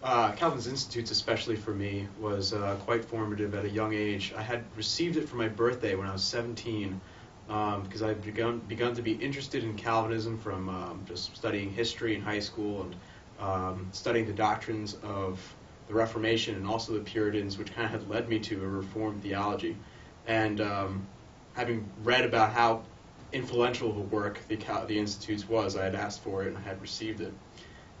Uh, Calvin's Institutes, especially for me, was uh, quite formative at a young age. I had received it for my birthday when I was 17 um, because I'd begun begun to be interested in Calvinism from um, just studying history in high school and um, studying the doctrines of the Reformation and also the Puritans, which kind of had led me to a Reformed theology. And um, having read about how influential the work the, the Institutes was, I had asked for it and I had received it.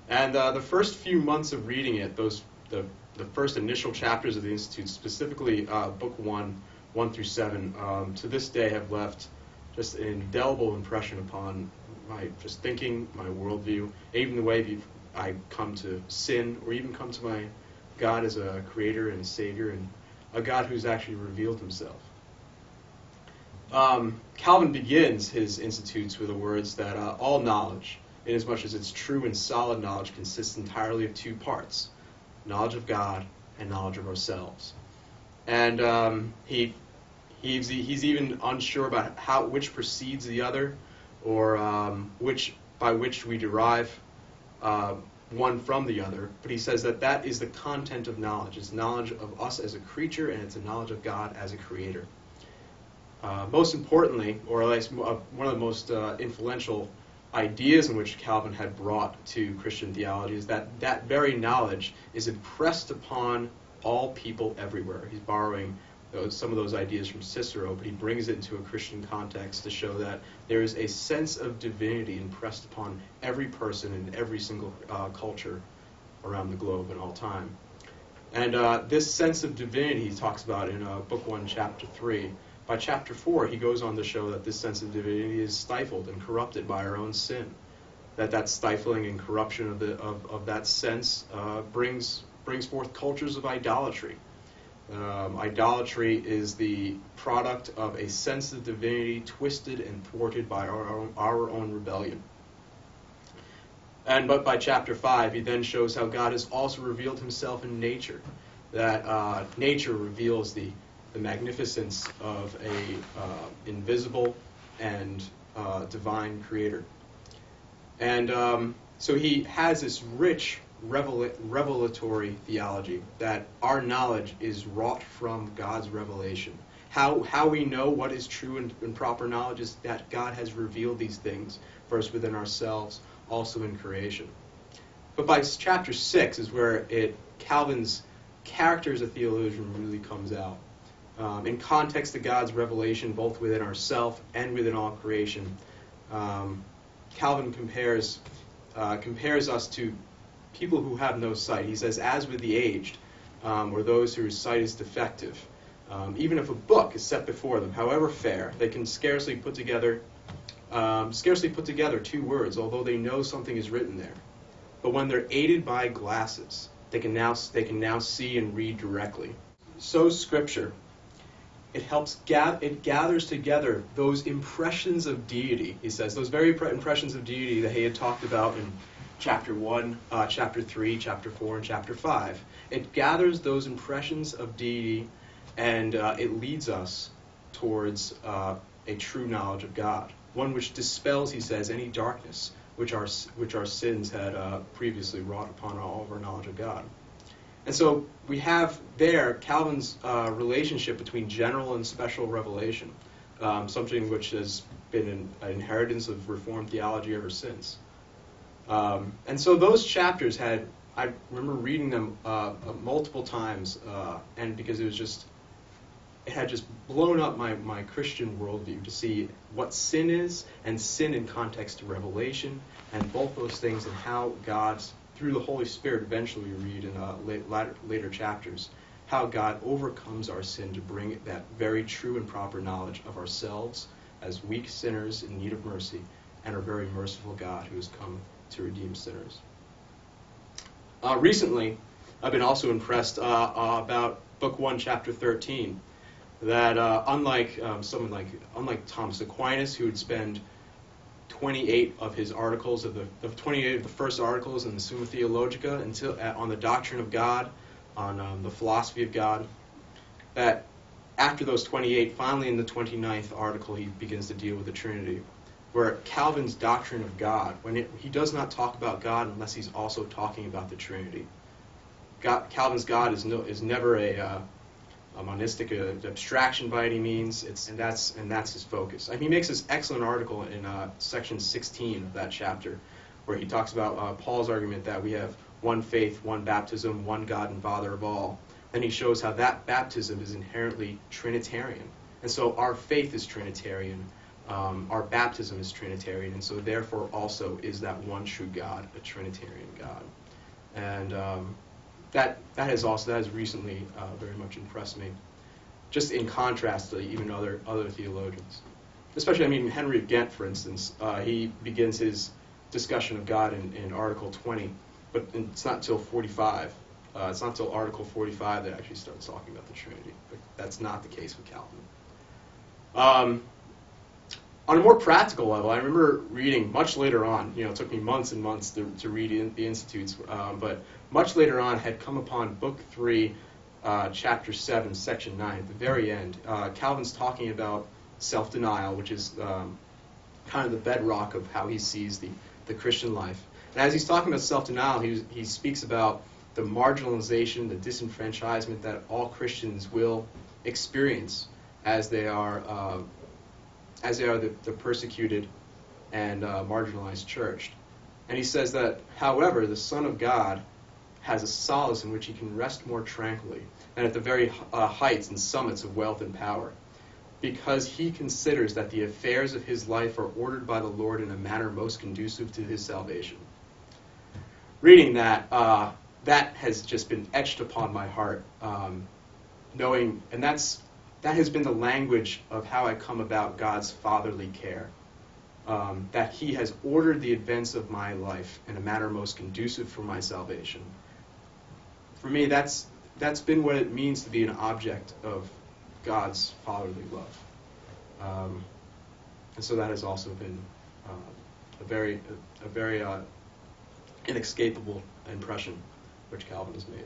And uh, the first few months of reading it, those the, the first initial chapters of the Institute, specifically uh, Book 1, 1 through 7, um, to this day have left just an indelible impression upon my just thinking, my worldview, even the way I come to sin, or even come to my God as a creator and a savior, and a God who's actually revealed himself. Um, Calvin begins his Institutes with the words that uh, all knowledge, inasmuch as it's true and solid knowledge, consists entirely of two parts knowledge of God and knowledge of ourselves. And um, he He's, he's even unsure about how which precedes the other, or um, which by which we derive uh, one from the other. But he says that that is the content of knowledge. It's knowledge of us as a creature, and it's a knowledge of God as a creator. Uh, most importantly, or at least uh, one of the most uh, influential ideas in which Calvin had brought to Christian theology is that that very knowledge is impressed upon all people everywhere. He's borrowing those, some of those ideas from Cicero, but he brings it into a Christian context to show that there is a sense of divinity impressed upon every person in every single uh, culture around the globe in all time. And uh, this sense of divinity he talks about in uh, Book 1, Chapter 3. By Chapter 4, he goes on to show that this sense of divinity is stifled and corrupted by our own sin. That that stifling and corruption of, the, of, of that sense uh, brings, brings forth cultures of idolatry um, idolatry is the product of a sense of divinity twisted and thwarted by our own, our own rebellion. And but by chapter five, he then shows how God has also revealed Himself in nature. That uh, nature reveals the the magnificence of a uh, invisible and uh, divine Creator. And um, so he has this rich revelatory theology, that our knowledge is wrought from God's revelation. How, how we know what is true and, and proper knowledge is that God has revealed these things, first within ourselves, also in creation. But by chapter 6 is where it Calvin's character as a theologian really comes out. Um, in context of God's revelation, both within ourself and within all creation, um, Calvin compares uh, compares us to people who have no sight. He says, as with the aged, um, or those whose sight is defective. Um, even if a book is set before them, however fair, they can scarcely put together um, scarcely put together two words, although they know something is written there. But when they're aided by glasses, they can now they can now see and read directly. So Scripture, it helps gather, it gathers together those impressions of deity. He says those very impressions of deity that he had talked about in chapter 1, uh, chapter 3, chapter 4, and chapter 5. It gathers those impressions of deity and uh, it leads us towards uh, a true knowledge of God, one which dispels, he says, any darkness which our, which our sins had uh, previously wrought upon all of our knowledge of God. And so we have there Calvin's uh, relationship between general and special revelation, um, something which has been an, an inheritance of Reformed theology ever since. Um, and so those chapters had, I remember reading them uh, uh, multiple times, uh, and because it was just, it had just blown up my, my Christian worldview to see what sin is and sin in context to Revelation, and both those things and how God's, through the Holy Spirit, eventually we read in uh, later, later chapters, how God overcomes our sin to bring that very true and proper knowledge of ourselves as weak sinners in need of mercy, and our very merciful God who has come to redeem sinners. Uh, recently, I've been also impressed uh, uh, about Book 1, Chapter 13, that uh, unlike um, someone like, unlike Thomas Aquinas, who would spend 28 of his articles, of the, the 28 of the first articles in the Summa Theologica until, on the doctrine of God, on um, the philosophy of God, that after those 28, finally in the 29th article, he begins to deal with the Trinity where Calvin's doctrine of God, when it, he does not talk about God unless he's also talking about the Trinity. God, Calvin's God is no, is never a, uh, a monistic uh, abstraction by any means. It's and that's and that's his focus. He makes this excellent article in uh, section 16 of that chapter, where he talks about uh, Paul's argument that we have one faith, one baptism, one God and Father of all. And he shows how that baptism is inherently Trinitarian. And so our faith is Trinitarian, um, our baptism is Trinitarian, and so therefore also is that one true God, a Trinitarian God. And um, that that has also that has recently uh, very much impressed me, just in contrast to even other other theologians. Especially, I mean, Henry of Ghent, for instance, uh, he begins his discussion of God in, in Article 20, but it's not until 45. Uh, it's not until Article 45 that actually starts talking about the Trinity. But that's not the case with Calvin. Um, on a more practical level, I remember reading much later on, you know, it took me months and months to, to read in, the Institutes, um, but much later on had come upon Book 3, uh, Chapter 7, Section 9, at the very end. Uh, Calvin's talking about self denial, which is um, kind of the bedrock of how he sees the, the Christian life. And as he's talking about self denial, he, he speaks about the marginalization, the disenfranchisement that all Christians will experience as they are uh, as they are the, the persecuted and uh, marginalized church. And he says that, however, the Son of God has a solace in which he can rest more tranquilly and at the very uh, heights and summits of wealth and power, because he considers that the affairs of his life are ordered by the Lord in a manner most conducive to his salvation. Reading that, uh, that has just been etched upon my heart, um, knowing, and that's that has been the language of how I come about God's fatherly care. Um, that He has ordered the events of my life in a manner most conducive for my salvation. For me, that's that's been what it means to be an object of God's fatherly love, um, and so that has also been uh, a very a, a very uh, inescapable impression which Calvin has made.